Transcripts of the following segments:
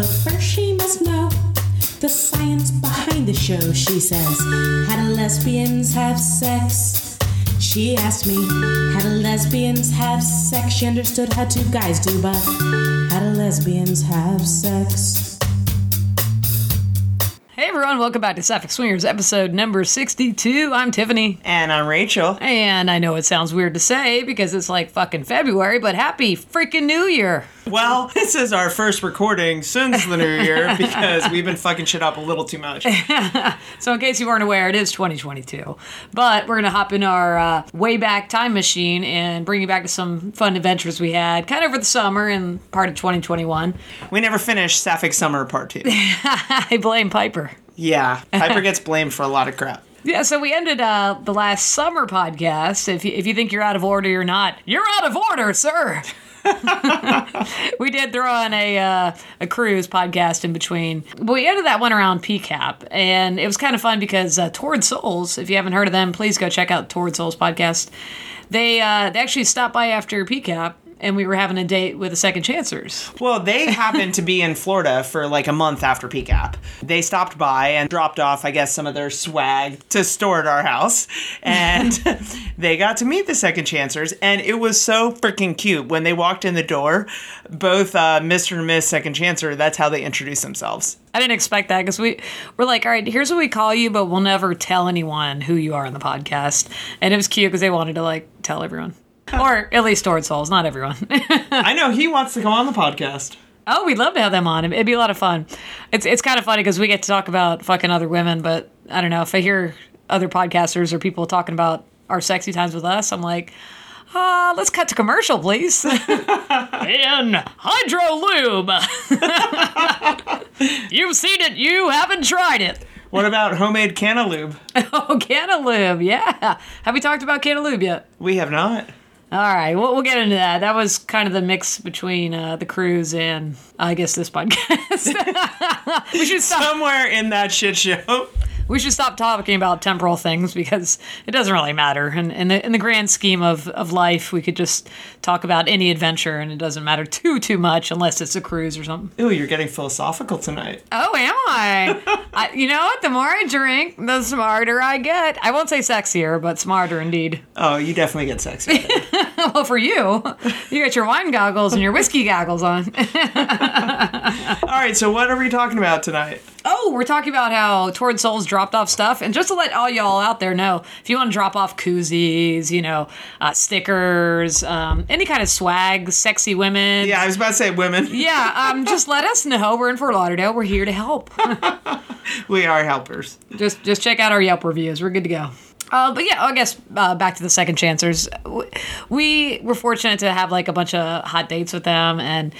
But first she must know the science behind the show, she says. How do lesbians have sex? She asked me, how do lesbians have sex? She understood how two guys do, but how do lesbians have sex? Hey everyone, welcome back to Sapphic Swingers, episode number 62. I'm Tiffany. And I'm Rachel. And I know it sounds weird to say because it's like fucking February, but happy freaking New Year. Well, this is our first recording since the new year because we've been fucking shit up a little too much. So, in case you weren't aware, it is 2022. But we're going to hop in our uh, way back time machine and bring you back to some fun adventures we had kind of over the summer and part of 2021. We never finished Sapphic Summer Part 2. I blame Piper. Yeah, Piper gets blamed for a lot of crap. Yeah, so we ended uh, the last summer podcast. If you, if you think you're out of order, you're not. You're out of order, sir. we did throw on a uh, a cruise podcast in between, but we ended that one around PCAP, and it was kind of fun because uh, Souls. If you haven't heard of them, please go check out Toward Souls podcast. They uh, they actually stopped by after PCAP, and we were having a date with the Second Chancers. Well, they happened to be in Florida for like a month after PCAP. They stopped by and dropped off, I guess, some of their swag to store at our house. And they got to meet the Second Chancers. And it was so freaking cute. When they walked in the door, both uh, Mr. and Miss Second Chancer, that's how they introduced themselves. I didn't expect that because we we're like, all right, here's what we call you, but we'll never tell anyone who you are on the podcast. And it was cute because they wanted to like tell everyone, or at least Toward Souls, not everyone. I know he wants to come on the podcast. oh, we'd love to have them on. It'd be a lot of fun. It's it's kind of funny because we get to talk about fucking other women, but I don't know if I hear other podcasters or people talking about our sexy times with us, I'm like. Uh, let's cut to commercial, please. In Hydro Lube. You've seen it, you haven't tried it. What about homemade cantaloupe? Oh, Cantaloupe, yeah. Have we talked about Cantaloupe yet? We have not. All right, we'll, we'll get into that. That was kind of the mix between uh, the cruise and I guess this podcast. we should stop. Somewhere in that shit show. We should stop talking about temporal things because it doesn't really matter. And in the in the grand scheme of, of life, we could just talk about any adventure, and it doesn't matter too too much unless it's a cruise or something. Ooh, you're getting philosophical tonight. Oh, am I? I? You know what? The more I drink, the smarter I get. I won't say sexier, but smarter indeed. Oh, you definitely get sexy. Well, for you, you got your wine goggles and your whiskey goggles on. All right, so what are we talking about tonight? Oh, we're talking about how Toward Souls dropped off stuff. And just to let all y'all out there know, if you want to drop off koozies, you know, uh, stickers, um, any kind of swag, sexy women. Yeah, I was about to say women. Yeah, um, just let us know. We're in Fort Lauderdale. We're here to help. We are helpers. just just check out our Yelp reviews. We're good to go. Uh, but yeah, I guess uh, back to the second chancers. We were fortunate to have like a bunch of hot dates with them, and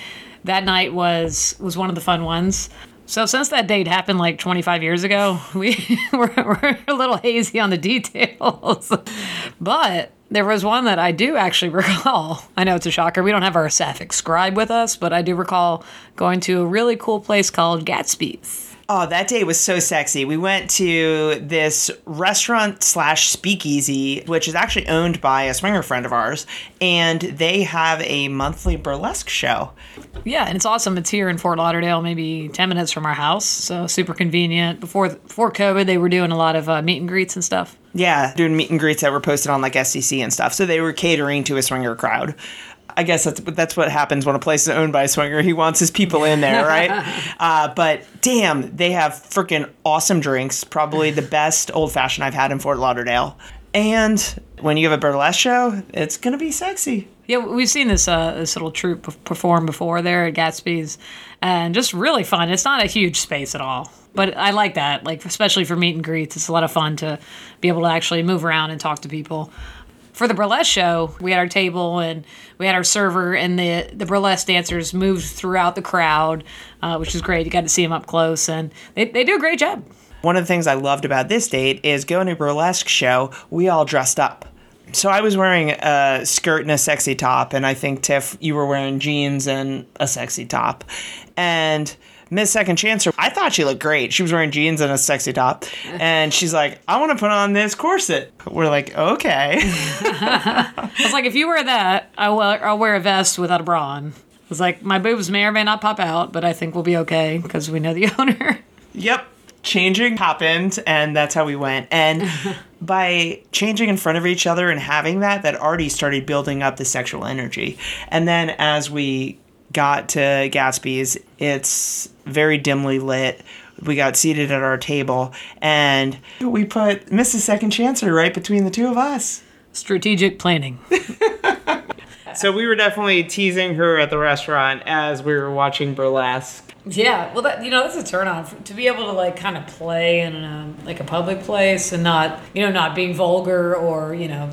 that night was was one of the fun ones. So since that date happened like 25 years ago, we were, we're a little hazy on the details. but there was one that I do actually recall. I know it's a shocker. We don't have our Sapphic scribe with us, but I do recall going to a really cool place called Gatsby's. Oh, that day was so sexy. We went to this restaurant slash speakeasy, which is actually owned by a swinger friend of ours, and they have a monthly burlesque show. Yeah, and it's awesome. It's here in Fort Lauderdale, maybe 10 minutes from our house. So super convenient. Before before COVID, they were doing a lot of uh, meet and greets and stuff. Yeah, doing meet and greets that were posted on like SDC and stuff. So they were catering to a swinger crowd. I guess that's that's what happens when a place is owned by a swinger. He wants his people in there, right? uh, but damn, they have freaking awesome drinks. Probably the best old fashioned I've had in Fort Lauderdale. And when you have a burlesque show, it's gonna be sexy. Yeah, we've seen this uh, this little troupe perform before there at Gatsby's, and just really fun. It's not a huge space at all, but I like that. Like especially for meet and greets, it's a lot of fun to be able to actually move around and talk to people. For the burlesque show, we had our table and we had our server, and the the burlesque dancers moved throughout the crowd, uh, which was great. You got to see them up close, and they, they do a great job. One of the things I loved about this date is going to a burlesque show, we all dressed up. So I was wearing a skirt and a sexy top, and I think Tiff, you were wearing jeans and a sexy top. And Miss Second Chancer, I thought she looked great. She was wearing jeans and a sexy top, and she's like, "I want to put on this corset." We're like, "Okay." I was like, if you wear that, I'll wear, I'll wear a vest without a bra on. was like, my boobs may or may not pop out, but I think we'll be okay because we know the owner. Yep. Changing happened, and that's how we went. And by changing in front of each other and having that, that already started building up the sexual energy. And then as we got to Gatsby's, it's very dimly lit. We got seated at our table, and we put Mrs. Second Chancer right between the two of us. Strategic planning. So we were definitely teasing her at the restaurant as we were watching burlesque. Yeah, well, that you know, that's a turn on to be able to like kind of play in a, like a public place and not you know not being vulgar or you know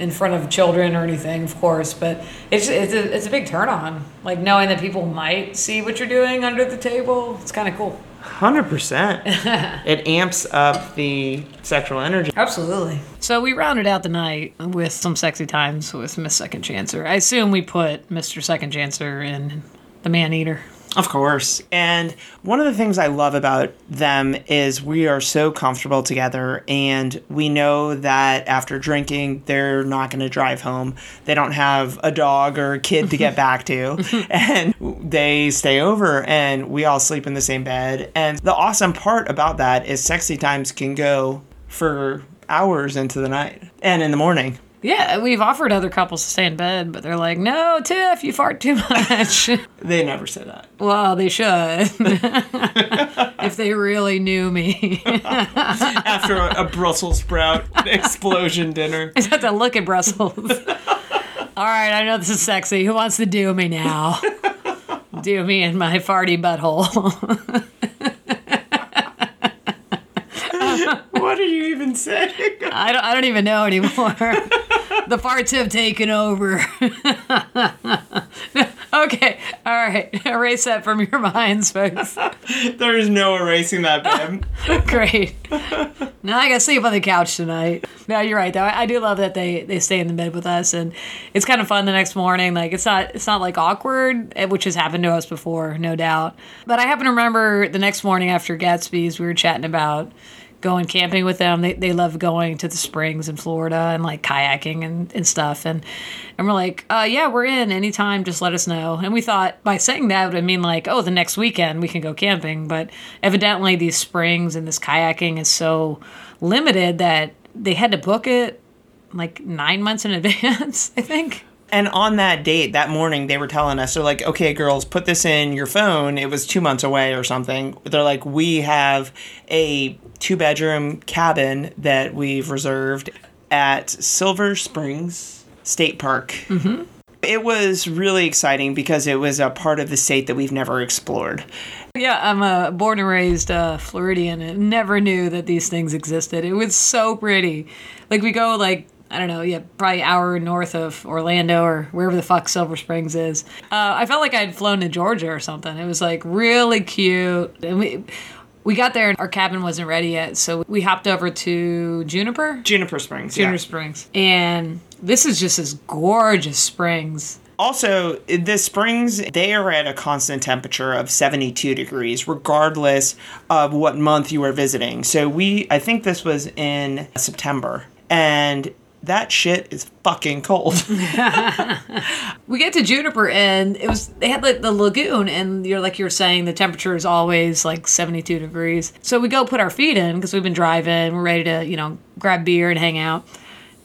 in front of children or anything, of course. But it's it's a, it's a big turn on, like knowing that people might see what you're doing under the table. It's kind of cool. Hundred percent. It amps up the sexual energy. Absolutely. So we rounded out the night with some sexy times with Miss Second Chancer. I assume we put Mr. Second Chancer in the Man Eater. Of course. And one of the things I love about them is we are so comfortable together and we know that after drinking, they're not going to drive home. They don't have a dog or a kid to get back to. and they stay over and we all sleep in the same bed. And the awesome part about that is sexy times can go for hours into the night and in the morning. Yeah, we've offered other couples to stay in bed, but they're like, "No, Tiff, you fart too much." They never say that. well, they should. if they really knew me. After a, a Brussels sprout explosion dinner. I just have to look at Brussels. All right, I know this is sexy. Who wants to do me now? do me in my farty butthole. What are you even saying? I don't, I don't even know anymore. The farts have taken over. okay, all right. Erase that from your minds, folks. There is no erasing that, babe. Great. Now I gotta sleep on the couch tonight. No, you're right though. I, I do love that they they stay in the bed with us, and it's kind of fun the next morning. Like it's not it's not like awkward, eh, which has happened to us before, no doubt. But I happen to remember the next morning after Gatsby's, we were chatting about going camping with them. They, they love going to the springs in Florida and like kayaking and, and stuff. And, and we're like, uh, yeah, we're in anytime. Just let us know. And we thought by saying that would mean like, oh, the next weekend we can go camping. But evidently these springs and this kayaking is so limited that they had to book it like nine months in advance, I think. And on that date, that morning, they were telling us, they're like, okay, girls, put this in your phone. It was two months away or something. They're like, we have a two bedroom cabin that we've reserved at Silver Springs State Park. Mm-hmm. It was really exciting because it was a part of the state that we've never explored. Yeah, I'm a born and raised uh, Floridian and never knew that these things existed. It was so pretty. Like we go like I don't know, yeah, probably hour north of Orlando or wherever the fuck Silver Springs is. Uh, I felt like I'd flown to Georgia or something. It was like really cute, and we we got there and our cabin wasn't ready yet, so we hopped over to Juniper. Juniper Springs. Juniper yeah. Springs, and this is just as gorgeous springs. Also, the springs, they are at a constant temperature of 72 degrees, regardless of what month you are visiting. So we, I think this was in September, and that shit is fucking cold. we get to Juniper and it was they had like the lagoon and you're like you're saying the temperature is always like 72 degrees. So we go put our feet in because we've been driving, we're ready to, you know, grab beer and hang out.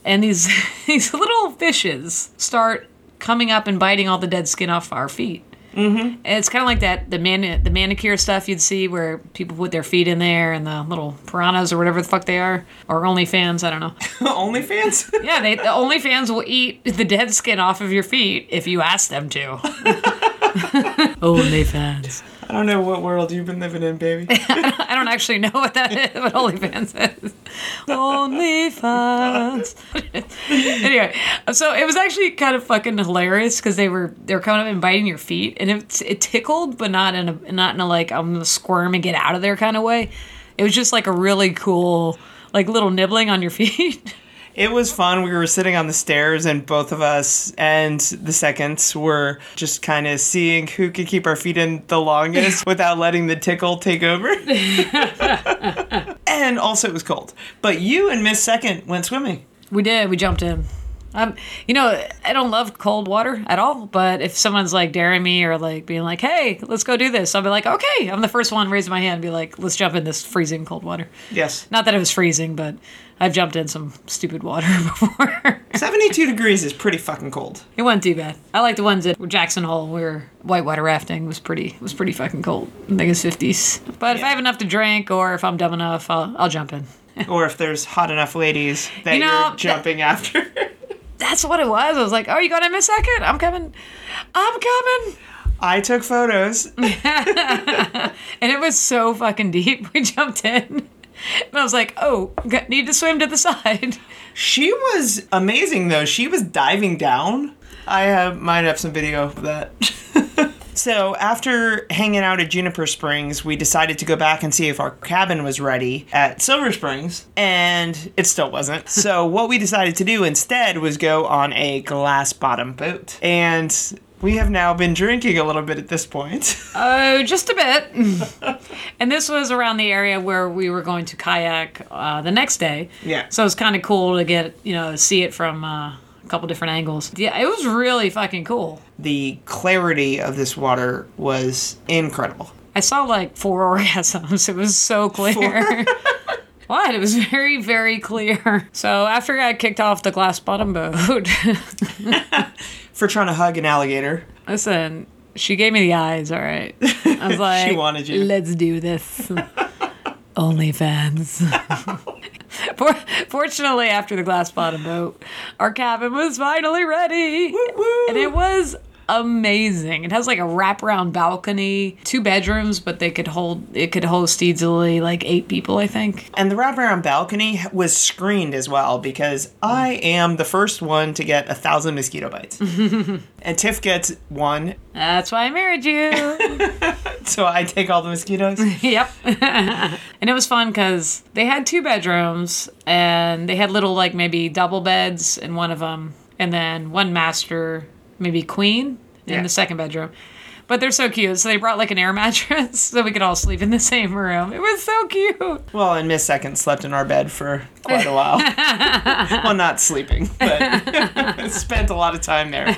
And these these little fishes start coming up and biting all the dead skin off our feet. Mm-hmm. And it's kind of like that the man the manicure stuff you'd see where people put their feet in there and the little piranhas or whatever the fuck they are or OnlyFans I don't know. OnlyFans? Yeah, they the OnlyFans will eat the dead skin off of your feet if you ask them to. OnlyFans. I don't know what world you've been living in, baby. I don't actually know what that is, what OnlyFans is. OnlyFans. anyway, so it was actually kind of fucking hilarious because they were they were coming up and biting your feet, and it it tickled, but not in a not in a like I'm gonna squirm and get out of there kind of way. It was just like a really cool like little nibbling on your feet. It was fun. We were sitting on the stairs, and both of us and the seconds were just kind of seeing who could keep our feet in the longest without letting the tickle take over. and also, it was cold. But you and Miss Second went swimming. We did. We jumped in. Um, you know, I don't love cold water at all, but if someone's like daring me or like being like, "Hey, let's go do this," I'll be like, "Okay." I'm the first one raising my hand, and be like, "Let's jump in this freezing cold water." Yes. Not that it was freezing, but I've jumped in some stupid water before. 72 degrees is pretty fucking cold. it wasn't too bad. I like the ones at Jackson Hole where whitewater rafting was pretty was pretty fucking cold. I think it's fifties. But if I have enough to drink or if I'm dumb enough, I'll, I'll jump in. or if there's hot enough ladies that You know, you're that- jumping after. That's what it was. I was like, "Oh, you going in a second? I'm coming. I'm coming." I took photos. And it was so fucking deep. We jumped in. And I was like, oh, need to swim to the side. She was amazing though. She was diving down. I have might have some video of that. so after hanging out at Juniper Springs, we decided to go back and see if our cabin was ready at Silver Springs, and it still wasn't. So what we decided to do instead was go on a glass bottom boat. And we have now been drinking a little bit at this point. Oh, just a bit. and this was around the area where we were going to kayak uh, the next day. Yeah. So it was kind of cool to get, you know, see it from uh, a couple different angles. Yeah, it was really fucking cool. the clarity of this water was incredible. I saw like four orgasms. It was so clear. What? It was very, very clear. So after I kicked off the glass bottom boat, For trying to hug an alligator. listen, she gave me the eyes, all right. I was like, she wanted you. Let's do this. OnlyFans. For, fortunately, after the glass bottom boat, our cabin was finally ready. woo. And it was amazing. It has like a wraparound balcony, two bedrooms, but they could hold it could host easily like eight people, I think. And the wraparound balcony was screened as well because I am the first one to get a thousand mosquito bites. and Tiff gets one, That's why I married you. so I take all the mosquitoes. yep. and it was fun because they had two bedrooms and they had little like maybe double beds in one of them, and then one master, maybe queen in Yeah. the second bedroom. But they're so cute. So they brought like an air mattress so we could all sleep in the same room. It was so cute. well, and Miss Second slept in our bed for quite a while. well, not sleeping, but spent a lot of time there.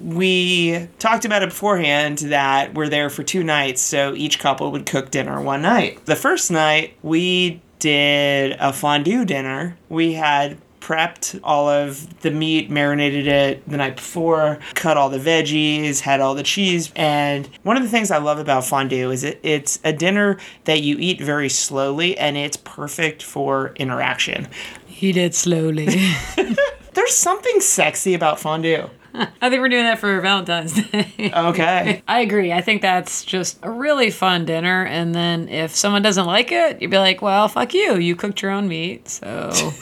We talked about it beforehand that we're there for two nights, so each couple would cook dinner one night. The first night, we did a fondue dinner. We had prepped all of the meat, marinated it the night before, cut all the veggies, had all the cheese. And one of the things I love about fondue is it, it's a dinner that you eat very slowly and it's perfect for interaction. He did slowly. There's something sexy about fondue. I think we're doing that for Valentine's Day. Okay. I agree. I think that's just a really fun dinner. And then if someone doesn't like it, you'd be like, well, fuck you. You cooked your own meat. So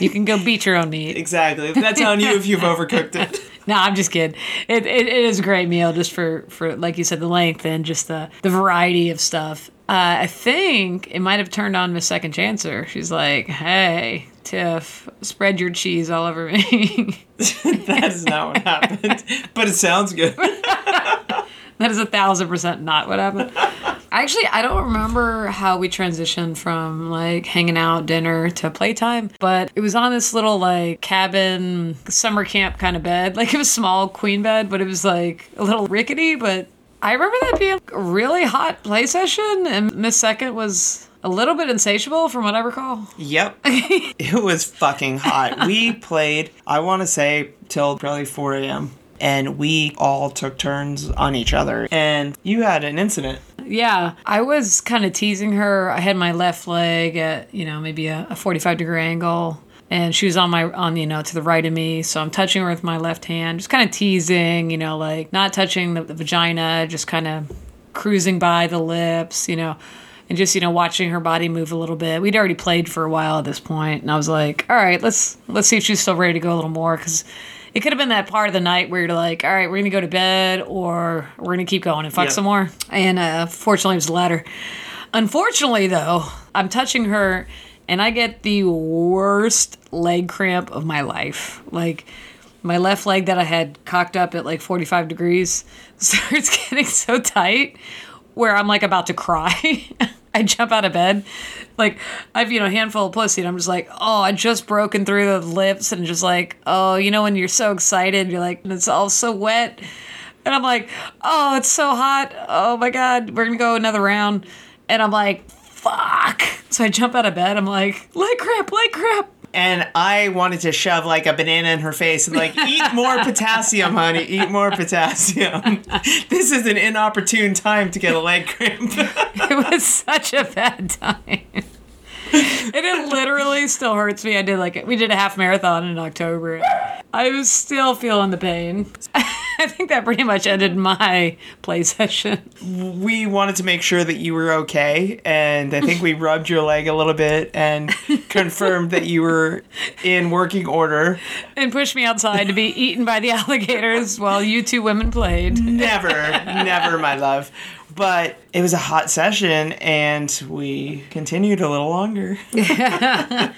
you can go beat your own meat. exactly. That's on you if you've overcooked it. No, I'm just kidding. It, it, it is a great meal just for, for, like you said, the length and just the, the variety of stuff. Uh, I think it might have turned on Miss Second Chancer. She's like, hey, Tiff, spread your cheese all over me. that is not what happened, but it sounds good. That is a thousand percent not what happened. Actually, I don't remember how we transitioned from like hanging out, dinner to playtime, but it was on this little like cabin summer camp kind of bed. Like it was small queen bed, but it was like a little rickety. But I remember that being a really hot play session, and Miss Second was a little bit insatiable from what I recall. Yep. it was fucking hot. We played, I want to say, till probably 4 a.m. And we all took turns on each other. And you had an incident. Yeah, I was kind of teasing her. I had my left leg at you know maybe a, a forty-five degree angle, and she was on my on you know to the right of me. So I'm touching her with my left hand, just kind of teasing, you know, like not touching the, the vagina, just kind of cruising by the lips, you know, and just you know watching her body move a little bit. We'd already played for a while at this point, and I was like, all right, let's let's see if she's still ready to go a little more because. It could have been that part of the night where you're like, all right, we're to go to bed or we're to keep going and fuck Yeah. some more. And uh, fortunately, it was the latter. Unfortunately, though, I'm touching her and I get the worst leg cramp of my life. Like, my left leg that I had cocked up at like 45 degrees starts getting so tight where I'm like about to cry. I jump out of bed, like I've you know a handful of pussy, and I'm just like, oh, I just broken through the lips, and just like, oh, you know when you're so excited, you're like, it's all so wet, and I'm like, oh, it's so hot, oh my god, we're gonna go another round, and I'm like, fuck, so I jump out of bed, I'm like, leg cramp, leg cramp. and I wanted to shove like a banana in her face and like eat more potassium, honey, eat more potassium. this is an inopportune time to get a leg cramp. It was such a bad time. and it literally still hurts me. I did like we did a half marathon in October. I was still feeling the pain. I think that pretty much ended my play session. we wanted to make sure that you were okay, and I think we rubbed your leg a little bit and confirmed that you were in working order. And pushed me outside to be eaten by the alligators while you two women played. Never, never, my love. But it was a hot session, and we continued a little longer.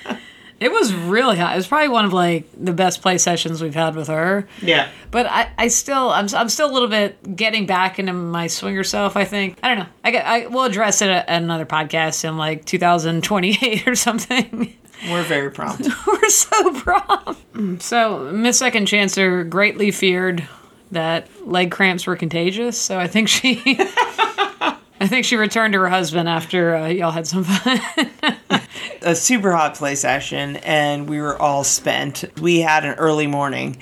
It was really hot. It was probably one of like the best play sessions we've had with her. Yeah. But I, I still, I'm, I'm still a little bit getting back into my swinger self. I think I don't know. I get, I will address it at another podcast in like 2028 or something. We're very prompt. We're so prompt. So Miss Second Chancer greatly feared that leg cramps were contagious. So I think she, I think she returned to her husband after uh, y'all had some fun. a super hot play session, and we were all spent. We had an early morning.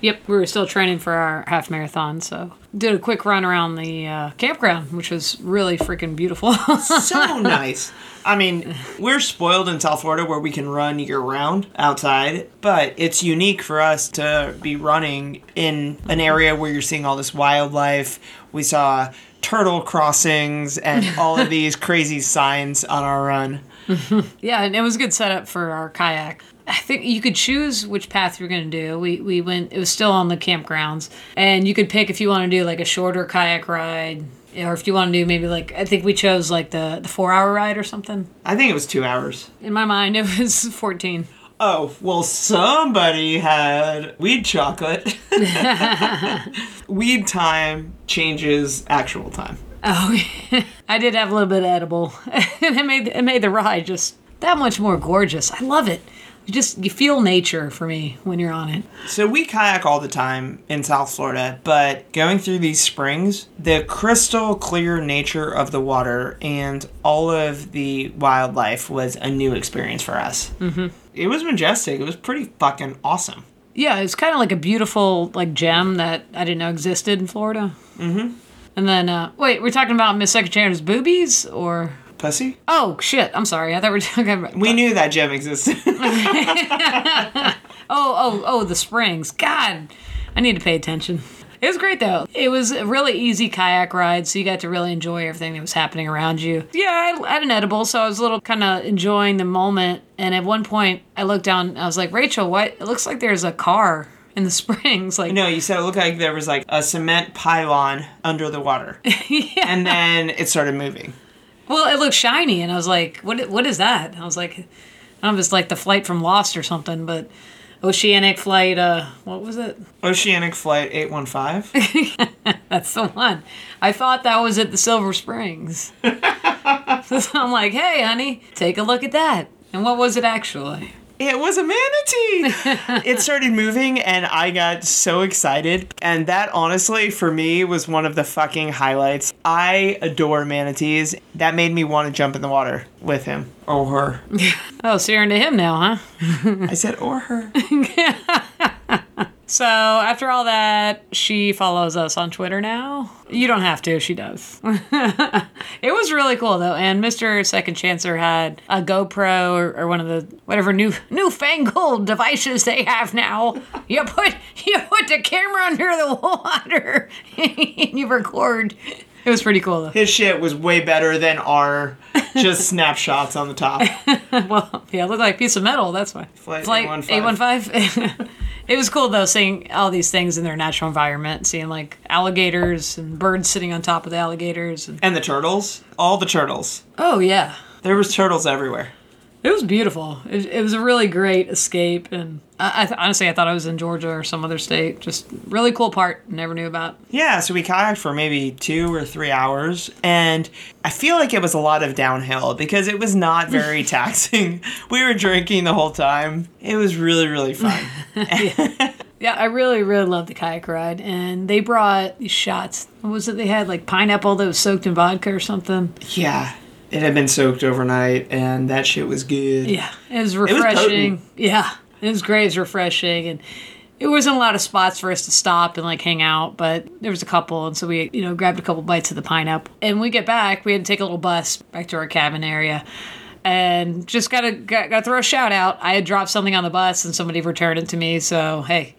Yep, we were still training for our half marathon, so did a quick run around the uh, campground, which was really freaking beautiful. So nice. I mean, we're spoiled in South Florida where we can run year round outside, but it's unique for us to be running in an area where you're seeing all this wildlife. We saw turtle crossings and all of these crazy signs on our run. yeah, and it was a good setup for our kayak. I think you could choose which path you're going to do. We we went. It was still on the campgrounds, and you could pick if you want to do like a shorter kayak ride, or if you want to do maybe like I think we chose like the the four hour ride or something. I think it was two hours. In my mind, it was 14. Oh, well, somebody had weed chocolate. weed time changes actual time. Oh, I did have a little bit of edible, and it made it made the ride just that much more gorgeous. I love it. You just you feel nature for me when you're on it. So we kayak all the time in South Florida, but going through these springs, the crystal clear nature of the water and all of the wildlife was a new experience for us. Mm-hmm. It was majestic. It was pretty fucking awesome. Yeah, it's kind of like a beautiful like gem that I didn't know existed in Florida. Mm-hmm. And then uh, wait, we're talking about Miss Secretary's boobies or Pussy? oh shit, I'm sorry, I thought we were talking about We knew that gem existed. oh oh oh the springs. God, I need to pay attention. It was great though. It was a really easy kayak ride, so you got to really enjoy everything that was happening around you. Yeah, I had an edible, so I was a little kind of enjoying the moment. And at one point, I looked down. I was like, Rachel, what? It looks like there's a car in the springs. Like, no, you said it looked like there was like a cement pylon under the water. yeah. And then it started moving. Well, it looked shiny, and I was like, "What? What is that?" I was like, "I don't know if it's like the flight from Lost or something." But Oceanic Flight, uh, what was it? Oceanic Flight 815. That's the one. I thought that was at the Silver Springs. so I'm like, "Hey, honey, take a look at that." And what was it actually? It was a manatee. it started moving and I got so excited. And that honestly, for me, was one of the fucking highlights. I adore manatees. That made me want to jump in the water with him or her. Oh, so you're into him now, huh? I said, or her. So after all that, she follows us on Twitter now. You don't have to, she does. it was really cool though, and Mr. Second Chancer had a GoPro or, or one of the whatever new newfangled devices they have now. You put you put the camera under the water and you record. It was pretty cool though. His shit was way better than our just snapshots on the top. Well, yeah, it looked like a piece of metal. That's why. Flight Flight 815. 815. it was cool though, seeing all these things in their natural environment, seeing like alligators and birds sitting on top of the alligators. And, And the turtles, all the turtles. oh yeah, There was turtles everywhere. It was beautiful. It, it was a really great escape, and I, I th- honestly, I thought I was in Georgia or some other state. Just really cool part. Never knew about. Yeah, so we kayaked for maybe two or three hours, and I feel like it was a lot of downhill because it was not very taxing. We were drinking the whole time. It was really, really fun. Yeah, I really, really loved the kayak ride, and they brought these shots. What was it? They had like pineapple that was soaked in vodka or something. yeah, it had been soaked overnight, and that shit was good. Yeah, it was was refreshing. potent. yeah, it was great. It was refreshing, and it wasn't a lot of spots for us to stop and like hang out, but there was a couple, and so we you know grabbed a couple bites of the pineapple. And when we get back, we had to take a little bus back to our cabin area. And just gotta gotta throw a shout out. I had dropped something on the bus and somebody returned it to me. So hey,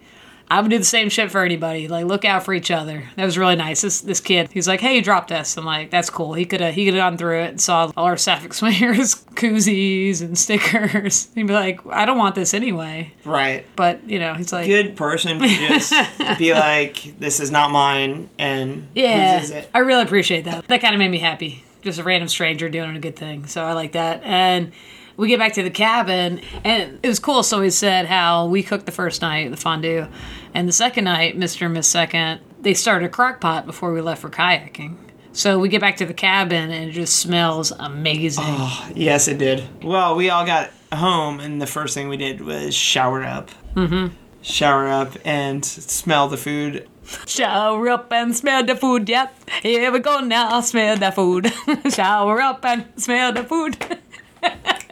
I would do the same shit for anybody. Like look out for each other. That was really nice. This this kid, he's like, hey, you dropped us." I'm like, that's cool. He could have he could have gone through it and saw all our Sapphic Swingers koozies and stickers. He'd be like, I don't want this anyway. Right. But you know, he's like, Good person to just be like, this is not mine, and yeah. I really appreciate that. That kind of made me happy. Just a random stranger doing a good thing. So I like that. And we get back to the cabin, and it was cool. So he said how we cooked the first night, the fondue, and the second night, Mr. and Miss Second, they started a crock pot before we left for kayaking. So we get back to the cabin, and it just smells amazing. Yes, it did. Well, we all got home, and the first thing we did was shower up. Mm-hmm. Shower up and smell the food. Shower up and smell the food. Yep, here we go now. Smell the food. Shower up and smell the food.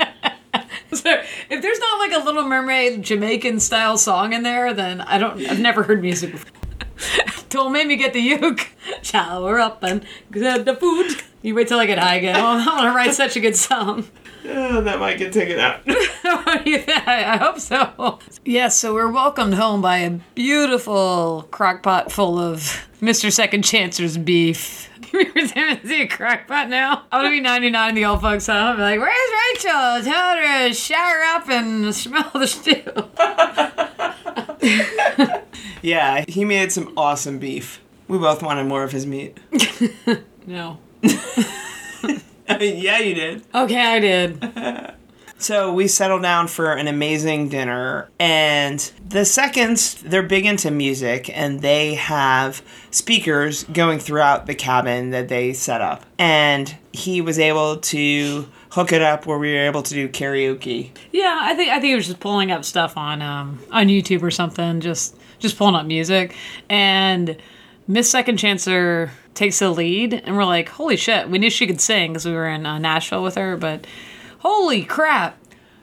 so if there's not like a Little Mermaid Jamaican style song in there, then I don't. I've never heard music before. Don't make me get the uke. Shower up and get the food. You wait till I get high again. I want to write such a good song. Oh, that might get taken out. I hope so. Yes, so we're welcomed home by a beautiful crock pot full of Mr. Second Chancer's beef. We're doing a crock pot now. I'm gonna be 99 in the old folks' home. I'm like, where's Rachel? Tell her to shower up and smell the stew. yeah, he made some awesome beef. We both wanted more of his meat. No. I mean, yeah, you did. Okay, I did. So we settled down for an amazing dinner, and the seconds, they're big into music, and they have speakers going throughout the cabin that they set up. And he was able to hook it up where we were able to do karaoke. Yeah, I think I think he was just pulling up stuff on um on YouTube or something, just just pulling up music. And Miss Second Chancer takes the lead, and we're like, holy shit! We knew she could sing because we were in uh, Nashville with her, but holy crap,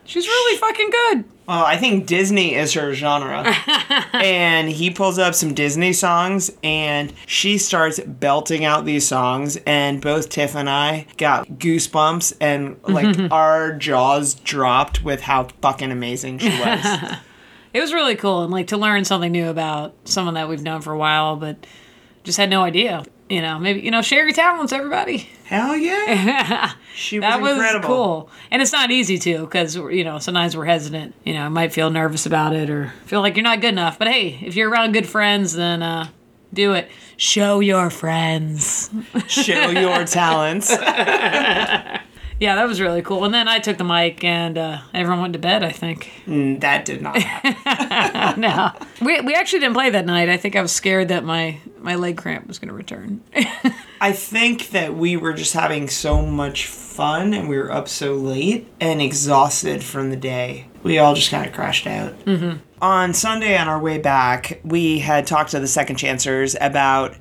she's really fucking good. Well, I think Disney is her genre. and he pulls up some Disney songs and she starts belting out these songs and both Tiff and I got goosebumps and like our jaws dropped with how fucking amazing she was. It was really cool, and like to learn something new about someone that we've known for a while, but just had no idea. You know, maybe you know, share your talents, everybody. Hell yeah. She was That was incredible. cool, and it's not easy to because you know sometimes we're hesitant. You know, might feel nervous about it or feel like you're not good enough. But hey, if you're around good friends, then uh, do it. Show your friends. Show your talents. Yeah, that was really cool. And then I took the mic, and uh, everyone went to bed. I think. that did not happen. no, we we actually didn't play that night. I think I was scared that my my leg cramp was going to return. I think that we were just having so much fun and we were up so late and exhausted from the day. We all just kind of crashed out. Mm-hmm. On Sunday, on our way back, we had talked to the second chancers about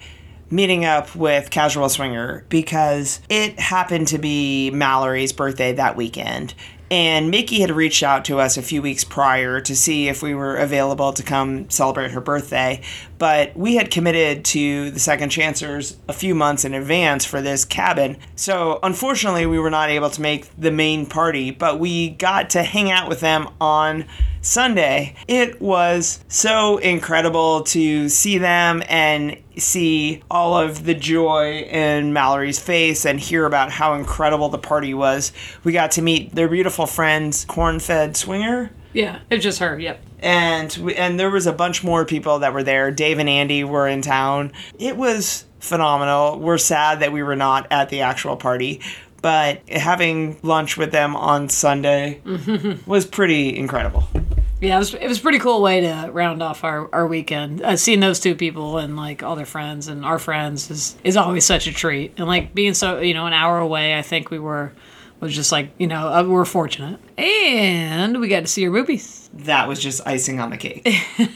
meeting up with Casual Swinger because it happened to be Mallory's birthday that weekend. And Mickey had reached out to us a few weeks prior to see if we were available to come celebrate her birthday. But we had committed to the Second Chancers a few months in advance for this cabin. So unfortunately, we were not able to make the main party, but we got to hang out with them on Sunday. It was so incredible to see them and see all of the joy in Mallory's face and hear about how incredible the party was. We got to meet their beautiful friends, Cornfed Swinger. yeah, it's just her. Yep. And we, and there was a bunch more people that were there. Dave and Andy were in town. It was phenomenal. We're sad that we were not at the actual party, but having lunch with them on Sunday was pretty incredible. Yeah, it was, it was a pretty cool way to round off our, our weekend. Uh, seeing those two people and like all their friends and our friends is, is always such a treat. And like being so, you know, an hour away, I think we were, was just like, you know, uh, we're fortunate. And we got to see your movies. That was just icing on the cake.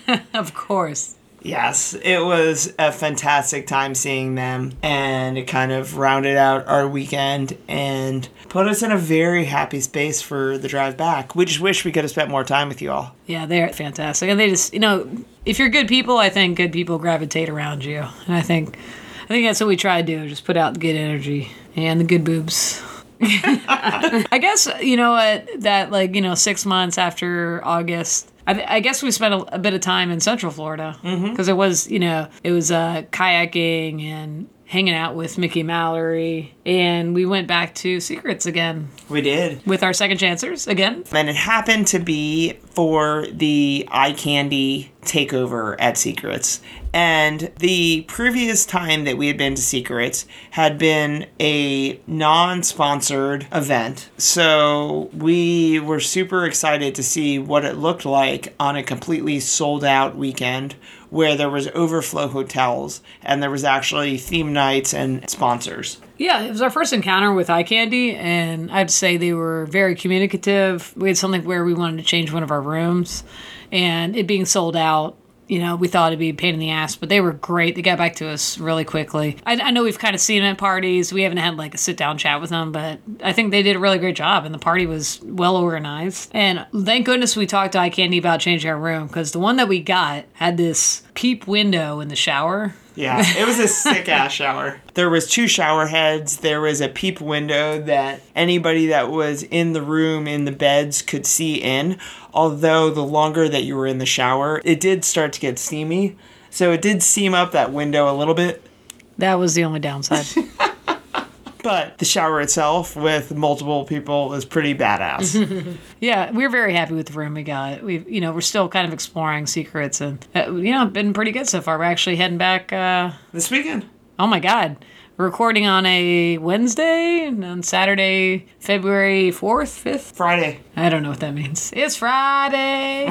Of course. Yes, it was a fantastic time seeing them, and it kind of rounded out our weekend and put us in a very happy space for the drive back. We just wish we could have spent more time with you all. Yeah, they're fantastic. And they just, you know, if you're good people, I think good people gravitate around you. And I think, I think that's what we try to do, just put out the good energy and the good boobs. I guess you know what that like you know six months after August. I, I guess we spent a, a, bit of time in Central Florida because it was you know it was uh, kayaking and hanging out with Mickey Mallory, and we went back to Secrets again We did. with our second chancers again. And it happened to be for the eye candy takeover at Secrets. And the previous time that we had been to Secrets had been a non sponsored event. So we were super excited to see what it looked like on a completely sold out weekend where there was overflow hotels and there was actually theme nights and sponsors. Yeah, it was our first encounter with eye candy, and I'd say they were very communicative. We had something where we wanted to change one of our rooms, and it being sold out, you know, we thought it'd be a pain in the ass, but they were great. They got back to us really quickly. I, I know we've kind of seen them at parties. We haven't had like a sit down chat with them, but I think they did a really great job, and the party was well organized. And thank goodness we talked to eye candy about changing our room because the one that we got had this peep window in the shower. Yeah, it was a sick ass shower. There was two shower heads. There was a peep window that anybody that was in the room in the beds could see in. Although the longer that you were in the shower, it did start to get steamy. So it did steam up that window a little bit. That was the only downside. But the shower itself with multiple people is pretty badass. Yeah, we're very happy with the room we got. We, you know, we're still kind of exploring secrets, and uh, you know, been pretty good so far. We're actually heading back. Uh, this weekend. oh my God, recording on a Wednesday and on Saturday, February fourth, fifth. Friday. I don't know what that means. It's Friday.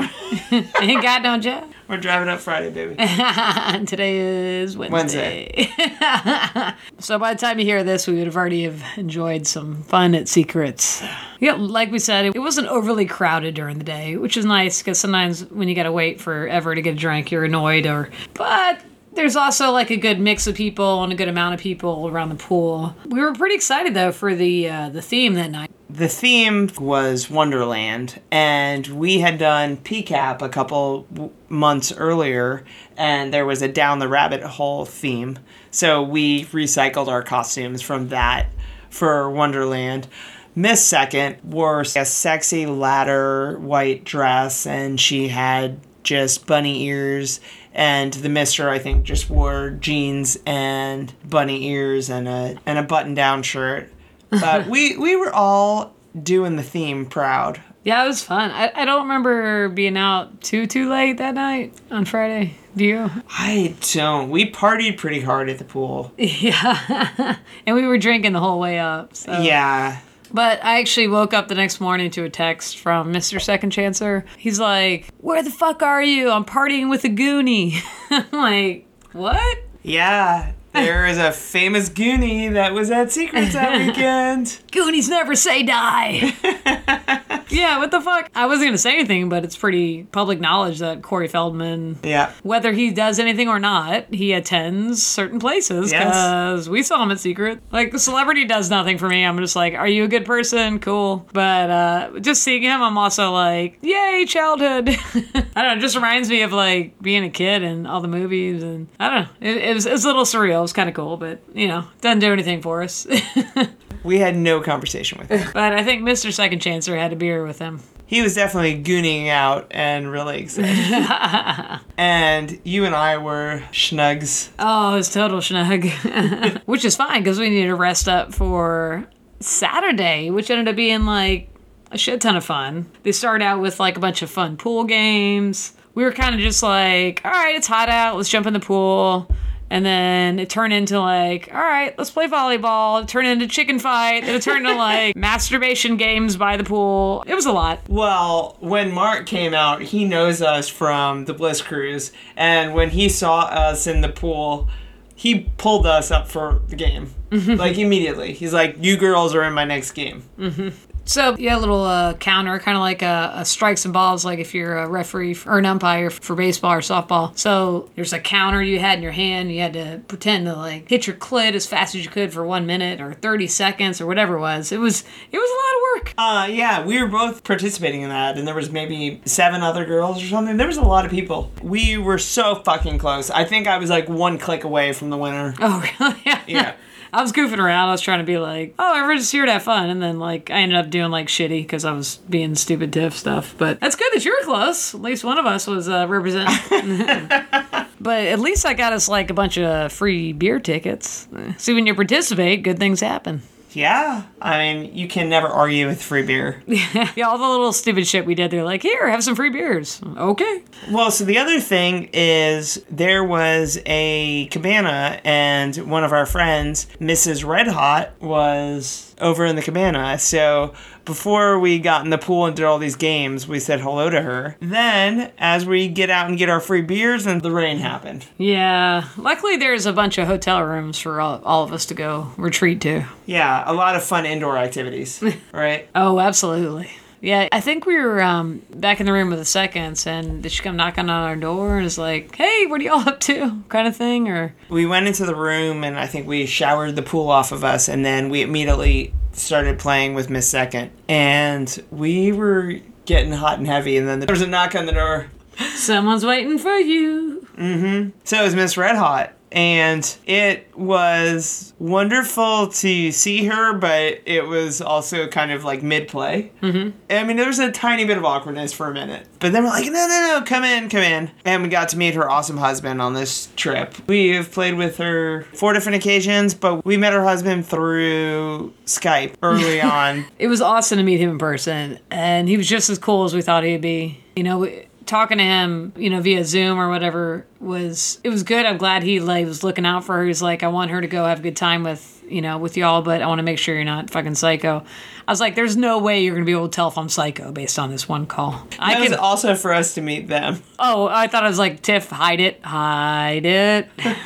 Ain't got no job. We're driving up Friday, baby. And today is Wednesday. so by the time you hear this, we would have already have enjoyed some fun at Secrets. Yeah, like we said, it wasn't overly crowded during the day, which is nice because sometimes when you gotta wait forever to get a drink, you're annoyed. Or but there's also like a good mix of people and a good amount of people around the pool. We were pretty excited though for the uh, the theme that night. the theme was Wonderland, and we had done PCAP a couple months earlier, and there was a Down the Rabbit Hole theme. So we recycled our costumes from that for Wonderland. Miss Second wore a sexy ladder white dress, and she had just bunny ears. And the Mister, I think, just wore jeans and bunny ears and a and a button down shirt. But we we were all doing the theme proud. Yeah, it was fun. I, I don't remember being out too too late that night on Friday. Do you? I don't. We partied pretty hard at the pool. Yeah. and we were drinking the whole way up. So. Yeah. But I actually woke up the next morning to a text from Mr. Second Chancer. He's like, Where the fuck are you? I'm partying with a goonie. I'm like, What? Yeah. There is a famous Goonie that was at Secrets that weekend. Goonies never say die. yeah, what the fuck? I wasn't gonna say anything, but it's pretty public knowledge that Corey Feldman, Yeah. whether he does anything or not, he attends certain places Yes. because we saw him at Secret. Like the celebrity does nothing for me. I'm just like, are you a good person? Cool. But uh, just seeing him, I'm also like, yay, childhood. I don't know. It just reminds me of like being a kid and all the movies, and I don't know. It, it was it was a little surreal. Was kind of cool, but you know, doesn't do anything for us. We had no conversation with him. But I think Mr. Second Chancer had a beer with him. He was definitely gooning out and really excited. and you and I were schnugs. Oh, it was total snug. which is fine because we needed to rest up for Saturday, which ended up being like a shit ton of fun. They started out with like a bunch of fun pool games. We were kind of just like, all right, it's hot out, let's jump in the pool. And then it turned into like, all right, let's play volleyball. It turned into chicken fight. It turned into like masturbation games by the pool. It was a lot. Well, when Mark came out, he knows us from the Bliss Cruise, and when he saw us in the pool, he pulled us up for the game. Mm-hmm. like immediately. He's like, You girls are in my next game. Mm-hmm. So yeah, a little uh, counter, kind of like a, a strikes and balls, like if you're a referee or an umpire for baseball or softball. So there's a counter you had in your hand. You had to pretend to like hit your clit as fast as you could for one minute or 30 seconds or whatever it was. It was it was a lot of work. Uh, yeah, we were both participating in that, and there was maybe seven other girls or something. There was a lot of people. We were so fucking close. I think I was like one click away from the winner. Oh really? Yeah. Yeah. I was goofing around. I was trying to be like, oh, everyone's here to have fun, and then like I ended up doing like shitty because I was being stupid tiff stuff. But that's good that you were close. At least one of us was uh, representing. but at least I got us like a bunch of free beer tickets. See, when you participate, good things happen. Yeah, I mean, you can never argue with free beer. Yeah, all the little stupid shit we did. They're like, here, have some free beers. Okay. Well, so the other thing is there was a cabana, and one of our friends, Mrs. Red Hot, was over in the cabana. So before we got in the pool and did all these games, we said hello to her. Then, as we get out and get our free beers, and the rain happened. Yeah. Luckily, there's a bunch of hotel rooms for all, all of us to go retreat to. Yeah, a lot of fun indoor activities, right? Oh, absolutely. Yeah, I think we were um, back in the room with the seconds, and she come knocking on our door and is like, "Hey, what are y'all up to?" kind of thing, or We went into the room, and I think we showered the pool off of us, and then we immediately started playing with Miss Second, and we were getting hot and heavy, and then there was a knock on the door. someone's waiting for you. Mm-hmm. So it was Miss Red Hot, and it was wonderful to see her, but it was also kind of like mid play. Mm-hmm. I mean, there was a tiny bit of awkwardness for a minute, but then we're like, no, no, no, come in, come in. And we got to meet her awesome husband on this trip. We have played with her four different occasions, but we met her husband through Skype early on. It was awesome to meet him in person, and he was just as cool as we thought he'd be. You know, talking to him, you know, via Zoom or whatever was it was good. I'm glad he like was looking out for her. He's like, I want her to go have a good time with you know with y'all, but I want to make sure you're not fucking psycho. I was like, there's no way you're gonna be able to tell if I'm psycho based on this one call. I That also for us to meet them. Oh, I thought I was like Tiff, hide it, hide it.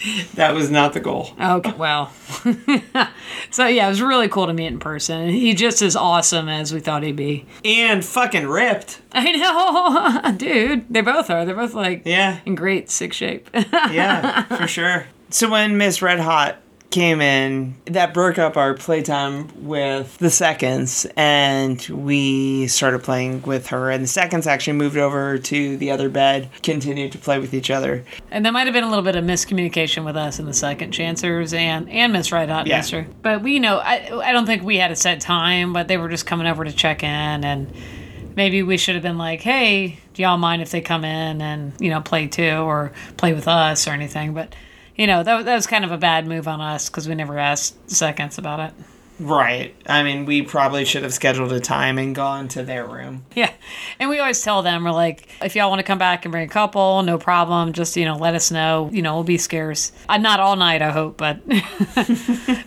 That was not the goal. Okay, well. so yeah, it was really cool to meet in person. He just as awesome as we thought he'd be. And fucking ripped. I know, dude. They both are. They're both like Yeah. in great sick shape. yeah, for sure. So when Miss Red Hot came in, that broke up our playtime with the seconds, and we started playing with her. And the seconds actually moved over to the other bed, continued to play with each other. and there might have been a little bit of miscommunication with us in the second chancers and and Miss Red Hot Yeah. Mister. But we, you know, I I don't think we had a set time, but they were just coming over to check in and. Maybe we should have been like, "Hey, do y'all mind if they come in and you know play too, or play with us, or anything?" But you know, that, that was kind of a bad move on us because we never asked seconds about it. Right. I mean, we probably should have scheduled a time and gone to their room. Yeah. And we always tell them, we're like, if y'all want to come back and bring a couple, no problem. Just, you know, let us know. You know, we'll be scarce. Uh, not all night, I hope, but, but,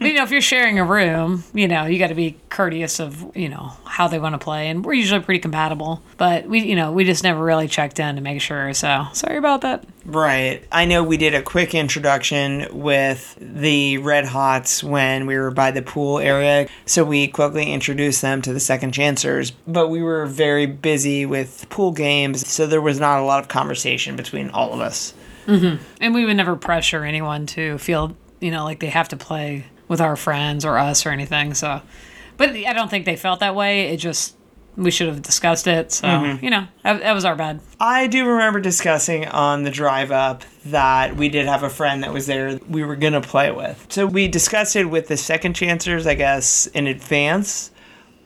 you know, if you're sharing a room, you know, you got to be courteous of, you know, how they want to play. And we're usually pretty compatible. But we, you know, we just never really checked in to make sure. So sorry about that. Right. I know we did a quick introduction with the Red Hots when we were by the pool area. So we quickly introduced them to the second chancers, but we were very busy with pool games, so there was not a lot of conversation between all of us. Mm-hmm. And we would never pressure anyone to feel, you know, like they have to play with our friends or us or anything. So, but I don't think they felt that way. It just, we should have discussed it. So, mm-hmm. you know, that, that was our bad. I do remember discussing on the drive up that we did have a friend that was there we were going to play with. So we discussed it with the second chancers, I guess, in advance,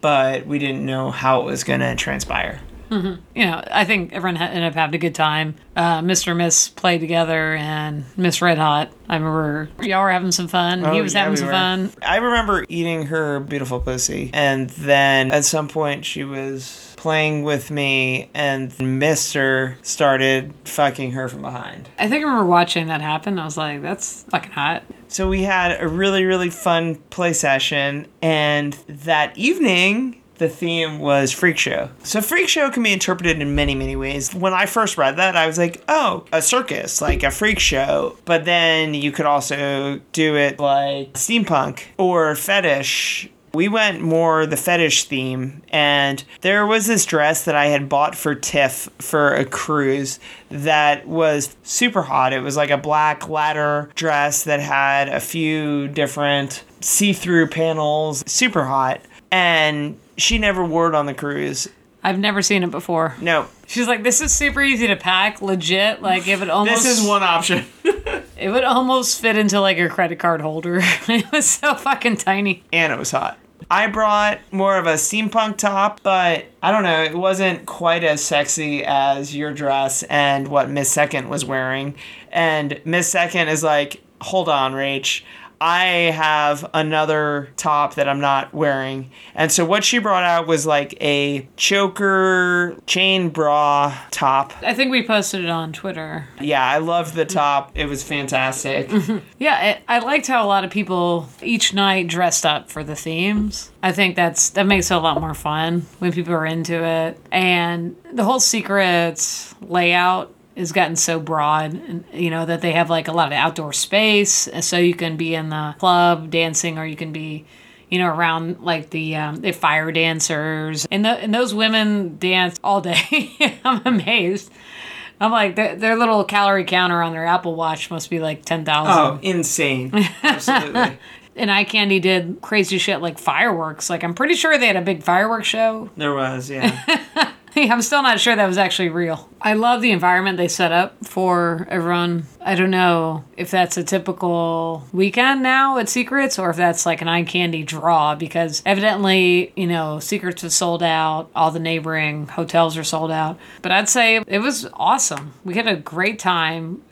but we didn't know how it was going to transpire. You know, I think everyone ha- ended up having a good time. Uh, Mr. and Miss played together, and Miss Red Hot. I remember y'all were having some fun. he Oh, was yeah, having we some were. fun. I remember eating her beautiful pussy, and then at some point she was playing with me, and Mister started fucking her from behind. I think I remember watching that happen. I was like, that's fucking hot. So we had a really really fun play session, and that evening. The theme was freak show. So freak show can be interpreted in many, many ways. When I first read that, I was like, oh, a circus, like a freak show. But then you could also do it like steampunk or fetish. We went more the fetish theme, and there was this dress that I had bought for Tiff for a cruise that was super hot. It was like a black ladder dress that had a few different see through panels, super hot. And she never wore it on the cruise. I've never seen it before. No, She's like, this is super easy to pack, legit. Like, if it would almost this is one option. it would almost fit into like your credit card holder. it was so fucking tiny. and it was hot. I brought more of a steampunk top, but I don't know, it wasn't quite as sexy as your dress and what Miss Second was wearing. And Miss Second is like, hold on, Rach. I have another top that I'm not wearing. And so what she brought out was like a choker chain bra top. I think we posted it on Twitter. Yeah, I loved the top. It was fantastic. Yeah, I, I liked how a lot of people each night dressed up for the themes. I think that's that makes it a lot more fun when people are into it. And the whole secrets layout has gotten so broad, and you know that they have like a lot of outdoor space, so you can be in the club dancing, or you can be. You know, around like the um, the fire dancers, and the, and those women dance all day. I'm amazed. I'm like their, their little calorie counter on their Apple Watch must be like ten thousand. oh, insane. Absolutely. and eye candy did crazy shit like fireworks. Like I'm pretty sure they had a big fireworks show. There was, yeah. I'm still not sure that was actually real. I love the environment they set up for everyone. I don't know if that's a typical weekend now at Secrets or if that's like an eye candy draw because evidently, you know, Secrets was sold out, all the neighboring hotels are sold out. But I'd say it was awesome. We had a great time.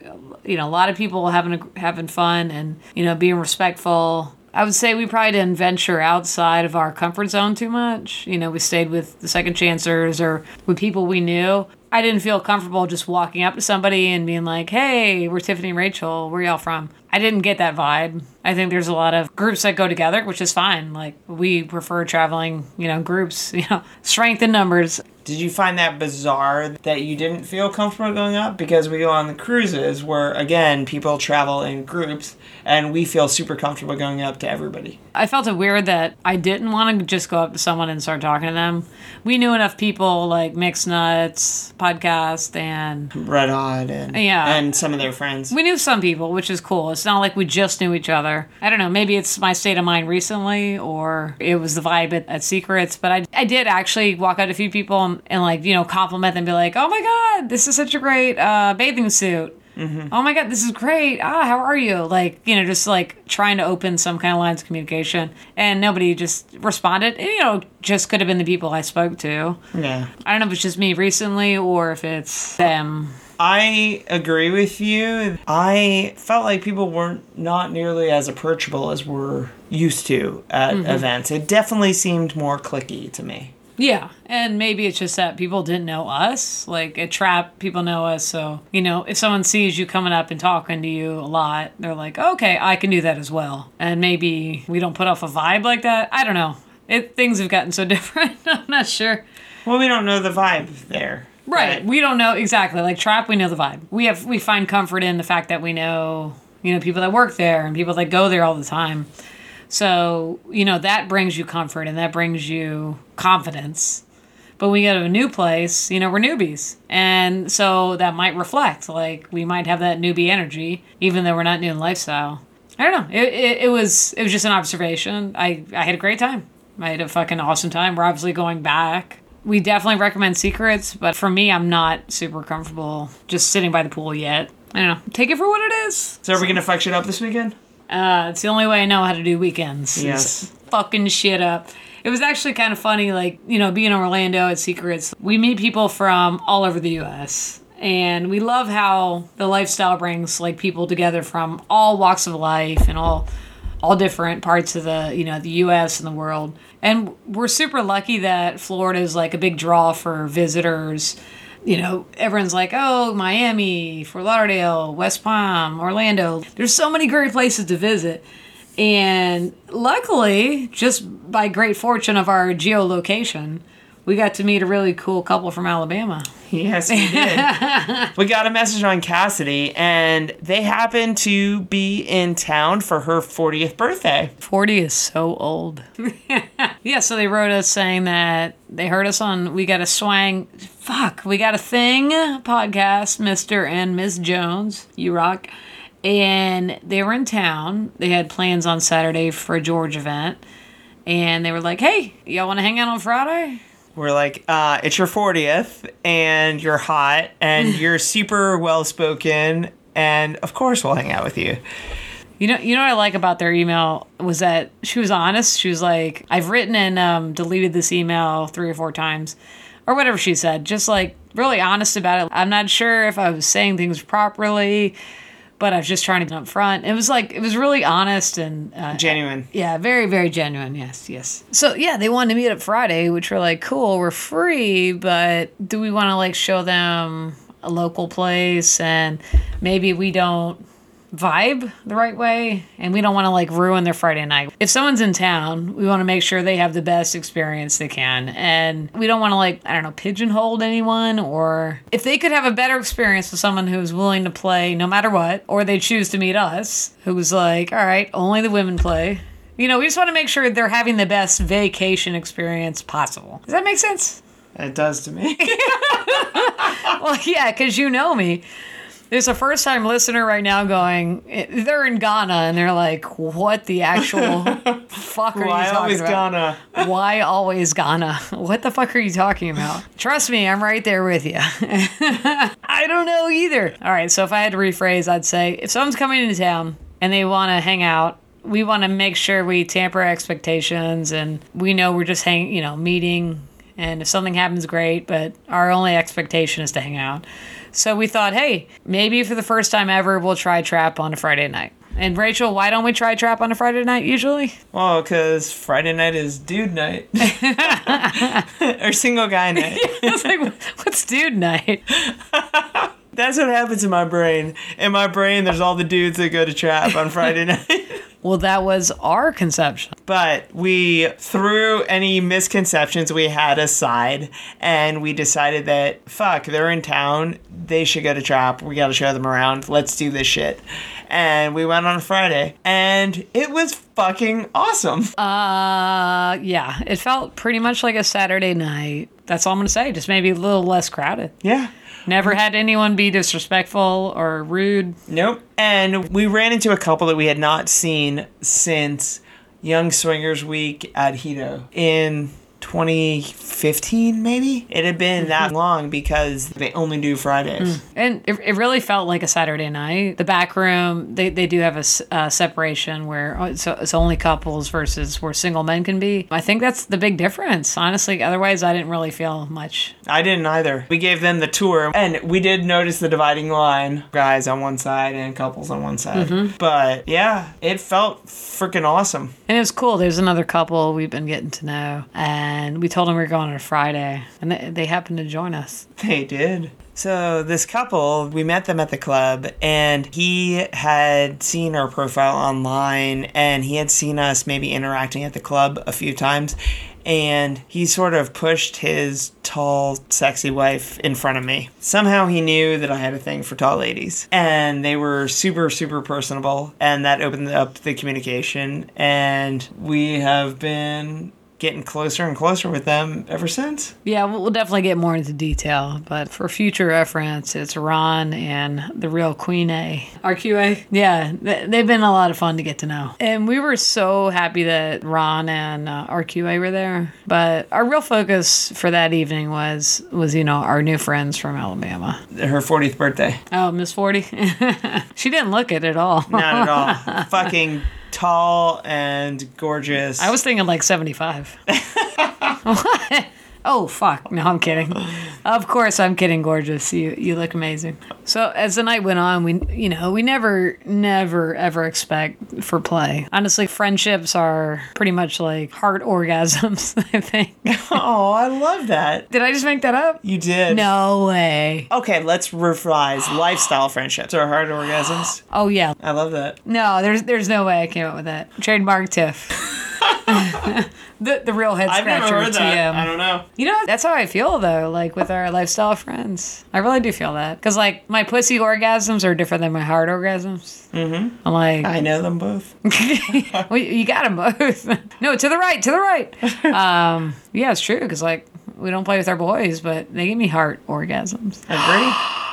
You know, a lot of people having a, having fun and, you know, being respectful. I would say we probably didn't venture outside of our comfort zone too much. You know, we stayed with the second chancers or with people we knew. I didn't feel comfortable just walking up to somebody and being like, hey, we're Tiffany and Rachel. Where y'all from? I didn't get that vibe. I think there's a lot of groups that go together, which is fine. Like, we prefer traveling, you know, groups, you know, strength in numbers. Did you find that bizarre that you didn't feel comfortable going up? Because we go on the cruises where, again, people travel in groups and we feel super comfortable going up to everybody. I felt it weird that I didn't want to just go up to someone and start talking to them. We knew enough people like Mixed Nuts podcast and Red Hot and, Yeah. and some of their friends. we knew some people, which is cool. It's not like we just knew each other. I don't know, maybe it's my state of mind recently or it was the vibe at, at Secrets, but I, I did actually walk out a few people and, and like, you know, compliment them and be like, oh my God, this is such a great uh, bathing suit. Oh my god, this is great. Ah, how are you? Like, you know, just like trying to open some kind of lines of communication. And nobody just responded. And, you know, just could have been the people I spoke to. Yeah. I don't know if it's just me recently or if it's them. I agree with you. I felt like people weren't not nearly as approachable as we're used to at mm-hmm. events. It definitely seemed more clicky to me. Yeah, and maybe it's just that people didn't know us. Like at Trap, people know us, so you know if someone sees you coming up and talking to you a lot, they're like, okay, I can do that as well. And maybe we don't put off a vibe like that. I don't know. It things have gotten so different. I'm not sure. Well, we don't know the vibe there. Right. But- We don't know exactly. Like Trap, we know the vibe. We have we find comfort in the fact that we know you know people that work there and people that go there all the time. So, you know, that brings you comfort and that brings you confidence. But we go to a new place, you know, we're newbies. And so that might reflect. Like we might have that newbie energy, even though we're not new in lifestyle. I don't know. It, it, it was it was just an observation. I, I had a great time. I had a fucking awesome time. We're obviously going back. We definitely recommend secrets, but for me I'm not super comfortable just sitting by the pool yet. I don't know. Take it for what it is. So are we gonna fuck shit up this weekend? Uh, it's the only way I know how to do weekends. Yes. Fucking shit up. it was actually kind of funny, like, you know, being in Orlando at Secrets, we meet people from all over the US. And we love how the lifestyle brings like people together from all walks of life and all all different parts of the you know the US and the world. And we're super lucky that Florida is like a big draw for visitors. You know, everyone's like, oh, Miami, Fort Lauderdale, West Palm, Orlando. There's so many great places to visit. And luckily, just by great fortune of our geolocation, we got to meet a really cool couple from Alabama. Yes, we did. we got a message on Kasidie, and they happened to be in town for her 40th birthday. 40 is so old. yeah, so they wrote us saying that they heard us on We Got a Swang. Fuck, We Got a Thing podcast, Mr. and Miss Jones. You rock. And they were in town. They had plans on Saturday for a George event. And they were like, hey, y'all want to hang out on Friday? We're like, uh, it's your 40th, and you're hot, and you're super well spoken, and of course we'll hang out with you. You know, you know what I like about their email was that she was honest. She was like, "I've written and um, deleted this email three or four times, or whatever she said." Just like really honest about it. I'm not sure if I was saying things properly, but I was just trying to be upfront. It was like it was really honest and uh, Genuine. yeah, very, very genuine. Yes, yes. So yeah, they wanted to meet up Friday, which we're like, cool, we're free, but do we want to like show them a local place and maybe we don't vibe the right way and we don't want to like ruin their Friday night. If someone's in town, we want to make sure they have the best experience they can. And we don't want to like, I don't know, pigeonhole anyone or if they could have a better experience with someone who's willing to play no matter what, or they choose to meet us, who's like, all right, only the women play. You know, we just want to make sure they're having the best vacation experience possible. Does that make sense? It does to me. Well, yeah, because you know me. There's a first time listener right now going, they're in Ghana and they're like, what the actual fuck are Why you talking always about? Ghana? Why always Ghana? What the fuck are you talking about? Trust me, I'm right there with you. I don't know either. All right, so if I had to rephrase, I'd say if someone's coming into town and they want to hang out, we want to make sure we tamper expectations and we know we're just hang, you know, meeting. And if something happens, great. But our only expectation is to hang out. So we thought, hey, maybe for the first time ever, we'll try trap on a Friday night. And Rachel, why don't we try trap on a Friday night usually? Well, because Friday night is dude night. or single guy night. I was like, what's dude night? That's what happens in my brain. In my brain, there's all the dudes that go to trap on Friday night. Well, that was our conception. But we threw any misconceptions we had aside and we decided that, fuck, they're in town. They should go to trap. We got to show them around. Let's do this shit. And we went on Friday and it was fucking awesome. Uh, yeah, it felt pretty much like a Saturday night. That's all I'm gonna say. Just maybe a little less crowded. Yeah. Never had anyone be disrespectful or rude. Nope. And we ran into a couple that we had not seen since Young Swingers Week at Hedo in 2015, maybe? It had been that long because they only do Fridays. And it, it really felt like a Saturday night. The back room, they, they do have a uh, separation where oh, it's, it's only couples versus where single men can be. I think that's the big difference, honestly. Otherwise, I didn't really feel much. I didn't either. We gave them the tour and we did notice the dividing line guys on one side and couples on one side. But yeah, it felt freaking awesome. And it was cool. There's another couple we've been getting to know. And we told them we were going on a Friday. And they, they happened to join us. They did. So this couple, we met them at the club and he had seen our profile online and he had seen us maybe interacting at the club a few times and he sort of pushed his tall, sexy wife in front of me. Somehow he knew that I had a thing for tall ladies and they were super super personable and that opened up the communication and we have been getting closer and closer with them ever since. Yeah, we'll we'll definitely get more into detail, but for future reference, it's Ron and the real Queen A. RQA? Yeah, they've been a lot of fun to get to know. And we were so happy that Ron and uh, RQA were there. But our real focus for that evening was, was you know, our new friends from Alabama. Her 40th birthday. Oh, Miss 40? she didn't look it at all. Not at all. Fucking tall and gorgeous. I was thinking like 75. what? Oh fuck! No, I'm kidding. Of course, I'm kidding. Gorgeous, you you look amazing. So as the night went on, we you know we never never ever expect for play. Honestly, friendships are pretty much like heart orgasms. I think. Oh, I love that. Did I just make that up? You did. No way. Okay, let's revise lifestyle friendships or hard orgasms. Oh yeah. I love that. No, there's there's no way I came up with that. Trademark Tiff. the the real head I've scratcher never heard that. TM. I don't know. You know, that's how I feel though, like with our lifestyle friends. I really do feel that. Because, like, my pussy orgasms are different than my heart orgasms. Mm-hmm. I'm like, I know them both. well, you got them both. no, to the right, to the right. Um, yeah, it's true. Because, like, we don't play with our boys, but they give me heart orgasms. Agree?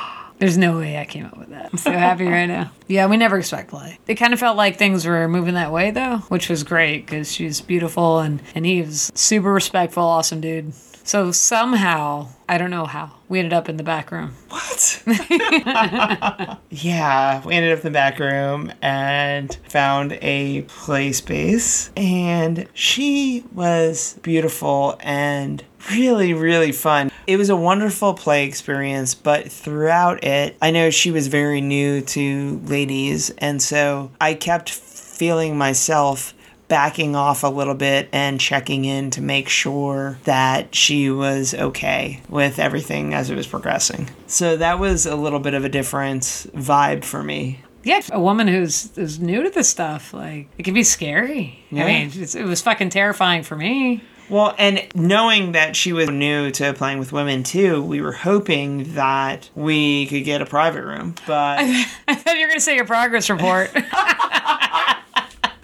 There's no way I came up with that. I'm so happy right now. Yeah, we never expect play. It kind of felt like things were moving that way though, which was great because she's beautiful and and he was super respectful, awesome dude. So somehow, I don't know how, we ended up in the back room. What? yeah, we ended up in the back room and found a play space, and she was beautiful and really, really fun. It was a wonderful play experience, but throughout it, I know she was very new to ladies, and so I kept feeling myself backing off a little bit and checking in to make sure that she was okay with everything as it was progressing. So that was a little bit of a different vibe for me. Yeah, a woman who's who's new to this stuff, like it can be scary. Yeah. I mean, it's, it was fucking terrifying for me. Well, and knowing that she was new to playing with women too, we were hoping that we could get a private room. But I thought you were gonna say a progress report.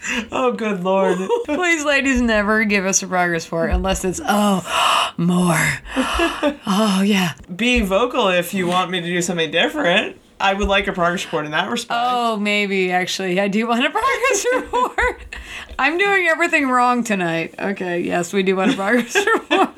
oh, good lord. Please, ladies, never give us a progress report unless it's oh more. Oh yeah. Be vocal if you want me to do something different. I would like a progress report in that respect. Oh, maybe actually, I do want a progress report. I'm doing everything wrong tonight. Okay, yes, we do want a progress report.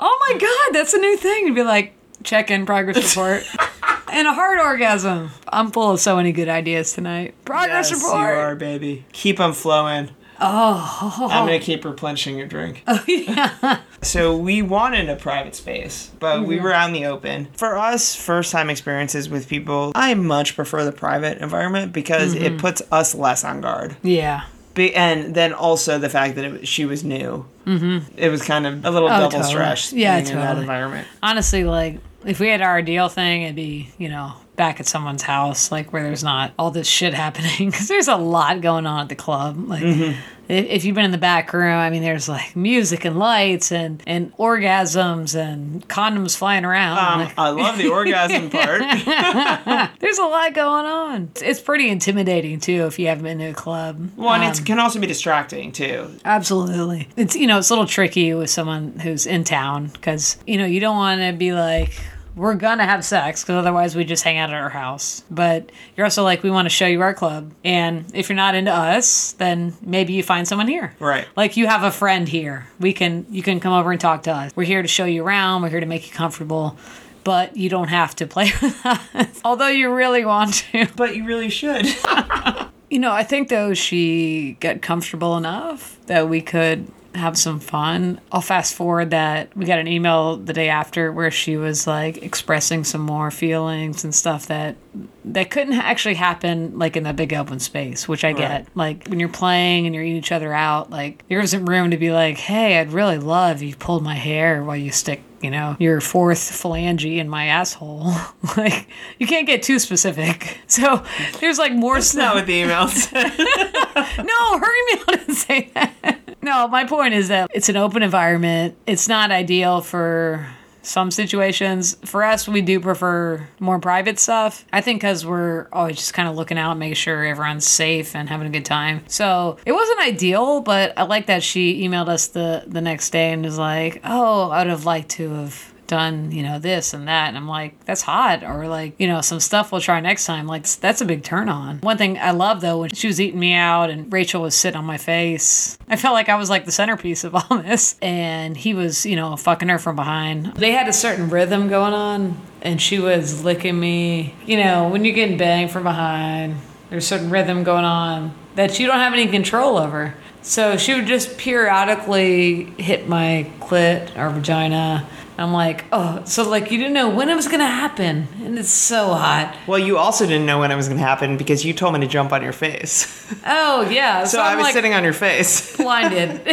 Oh my god, that's a new thing to be like check in progress report. And a heart orgasm. I'm full of so many good ideas tonight. Progress yes, report. you are, baby. Keep them flowing. Oh, I'm gonna keep replenishing your drink. Oh, yeah. So we wanted a private space, but we were out in the open. For us, first time experiences with people, I much prefer the private environment because it puts us less on guard. Yeah. Be- and then also the fact that it, she was new. Mm-hmm. It was kind of a little Oh, double totally. stress Yeah, being in that environment. Honestly, like if we had our ideal thing, it'd be you know back at someone's house, like where there's not all this shit happening because there's a lot going on at the club. Like Mm-hmm. if, you've been in the back room, I mean, there's like music and lights and and orgasms and condoms flying around. Um, Like, I love the orgasm part. there's a lot going on. It's, it's pretty intimidating too if you haven't been to a club. One, Um, it can also be distracting too. Absolutely. It's you know, it's a little tricky with someone who's in town cuz you know, you don't want to be like we're gonna have sex because otherwise we just hang out at our house. But you're also like, we want to show you our club, and if you're not into us, then maybe you find someone here. Right. Like you have a friend here. We can you can come over and talk to us. We're here to show you around. We're here to make you comfortable, but you don't have to play with us. Although you really want to. But you really should. You know, I think though she got comfortable enough that we could have some fun. I'll fast forward that we got an email the day after where she was like expressing some more feelings and stuff that that couldn't actually happen like in that big open space, which I get. Like when you're playing and you're eating each other out, like there isn't room to be like, "Hey, I'd really love you pulled my hair while you stick." You know, your fourth phalange in my asshole. like, you can't get too specific. So, there's like more That's not what the email said. no, her email didn't say that. No, my point is that it's an open environment. It's not ideal for some situations. For us, we do prefer more private stuff. I think because we're always just kind of looking out, making sure everyone's safe and having a good time. So it wasn't ideal, but I like that she emailed us the the next day and was like, "Oh, I would have liked to have." Done you know this and that. And i'm like that's hot or like you know some stuff we'll try next time. Like that's a big turn on. One thing i love though when she was eating me out and rachel was sitting on my face i felt like i was like the centerpiece of all this. And he was you know fucking her from behind. They had a certain rhythm going on and she was licking me. You know when you're getting banged from behind there's a certain rhythm going on that you don't have any control over. So she would just periodically hit my clit or vagina. I'm like, oh, so like you didn't know when it was gonna happen, and it's so hot. Well, you also didn't know when it was going to happen because you told me to jump on your face. Oh yeah, so I'm I was like sitting on your face. blinded.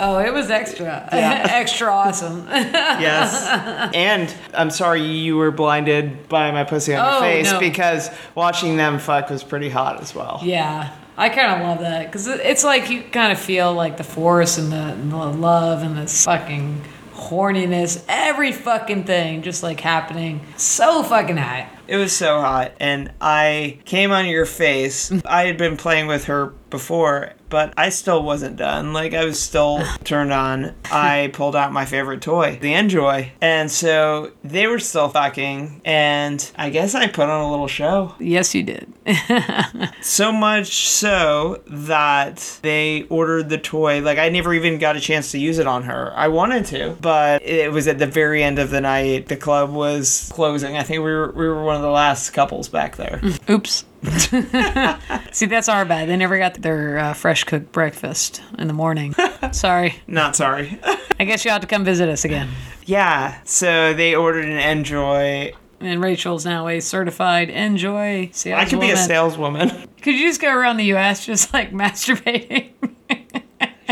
oh, it was extra, Yeah. extra awesome. yes. And I'm sorry you were blinded by my pussy on your Oh, face no. because watching them fuck was pretty hot as well. Yeah, I kind of love that because it's like you kind of feel like the force and the, and the love and this fucking horniness, every fucking thing just like happening. So fucking hot. It was so hot, and I came on your face. I had been playing with her before, but I still wasn't done. Like, I was still turned on. I pulled out my favorite toy, the Enjoy. And so they were still fucking, and I guess I put on a little show. Yes, you did. So much so that they ordered the toy. Like, I never even got a chance to use it on her. I wanted to, but it was at the very end of the night. The club was closing. I think we were, we were one of the last couples back there. Oops. See, that's our bad. They never got their uh, fresh cooked breakfast in the morning. Sorry. Not sorry. I guess you have to come visit us again. yeah, so they ordered an Enjoy. And Rachel's now a certified enjoy saleswoman. I could be a saleswoman. Could you just go around the U.S. just like masturbating?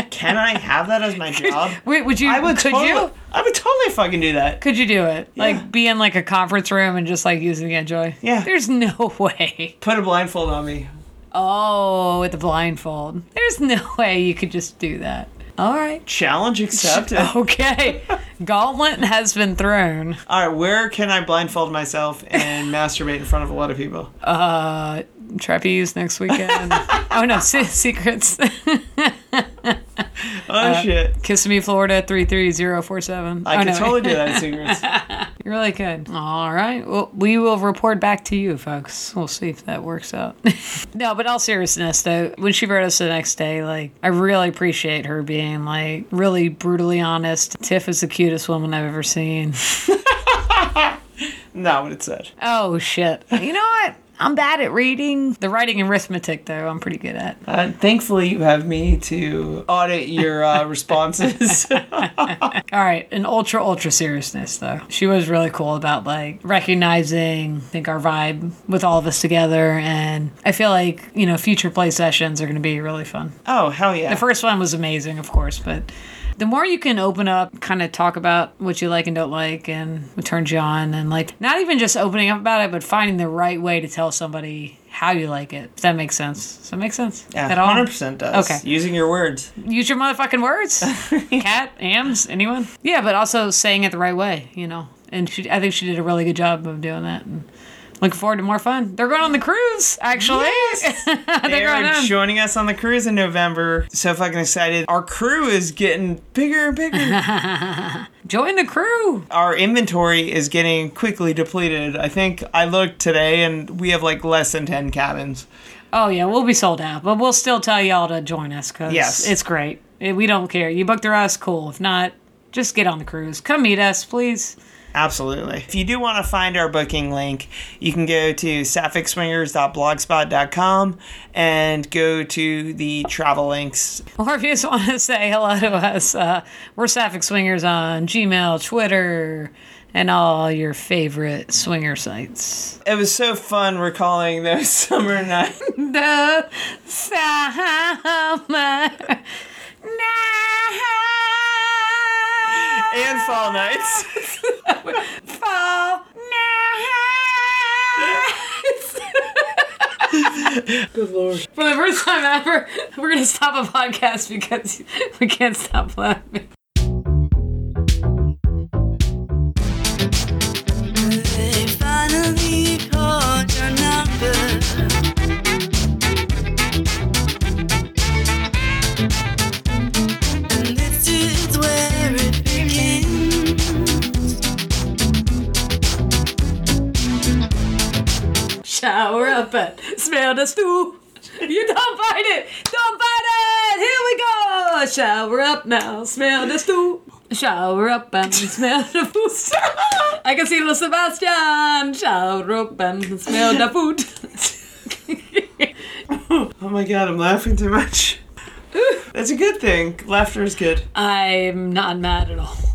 Can I have that as my job? Wait, would you? I would could totally, you? I would totally fucking do that. Could you do it? Yeah. Like be in like a conference room and just like using the enjoy? Yeah. There's no way. Put a blindfold on me. Oh, with the blindfold. There's no way you could just do that. All right. Challenge accepted. Okay. Gauntlet has been thrown. All right, where can I blindfold myself and masturbate in front of a lot of people? Uh, trapeze next weekend. oh no, se- secrets. Oh Uh, shit. Kissimmee, Florida three three zero four seven. I could totally do that in secrets. You really could. All right. Well, we will report back to you, folks. We'll see if that works out. no, but all seriousness, though, when she wrote us the next day, like, I really appreciate her being, like, really brutally honest. Tiff is the cutest woman I've ever seen. Not what it said. Oh, shit. You know what? I'm bad at reading. The writing and arithmetic, though, I'm pretty good at. Uh, thankfully, you have me to audit your uh, responses. All right, in ultra ultra seriousness though, she was really cool about like recognizing, I think our vibe with all of us together, and I feel like you know future play sessions are going to be really fun. oh, hell yeah. The first one was amazing, of course, but the more you can open up, kind of talk about what you like and don't like, and what turns you on, and like not even just opening up about it, but finding the right way to tell somebody how you like it. If that makes sense. Does that make sense? yeah, At all? 100% does. Okay. Using your words. Use your motherfucking words. Cat, Ams, anyone? Yeah, but also saying it the right way, you know. And she, I think she did a really good job of doing that. And looking forward to more fun. They're going on the cruise, actually. They They're going are joining us on the cruise in November. So fucking excited. Our crew is getting bigger and bigger. Join the crew. Our inventory is getting quickly depleted. I think I looked today and we have like less than 10 cabins. Oh yeah, we'll be sold out, but we'll still tell y'all to join us because Yes. it's great. We don't care. You book through us, cool. If not, just get on the cruise. Come meet us, please. Absolutely. If you do want to find our booking link, you can go to sapphicswingers.blogspot.com and go to the travel links. Or if you just want to say hello to us, uh, we're Sapphic Swingers on Gmail, Twitter, and all your favorite swinger sites. It was so fun recalling those summer nights. The summer night. And fall nights. Fall nights. Good lord. For the first time ever, we're gonna stop a podcast because we can't stop laughing. Shower up and smell the stew. You don't fight it! Don't fight it! Here we go! Shower up now, smell the stew. Shower up and smell the food. I can see little Sebastian. Shower up and smell the food. oh my god, I'm laughing too much. That's a good thing. Laughter is good. I'm not mad at all.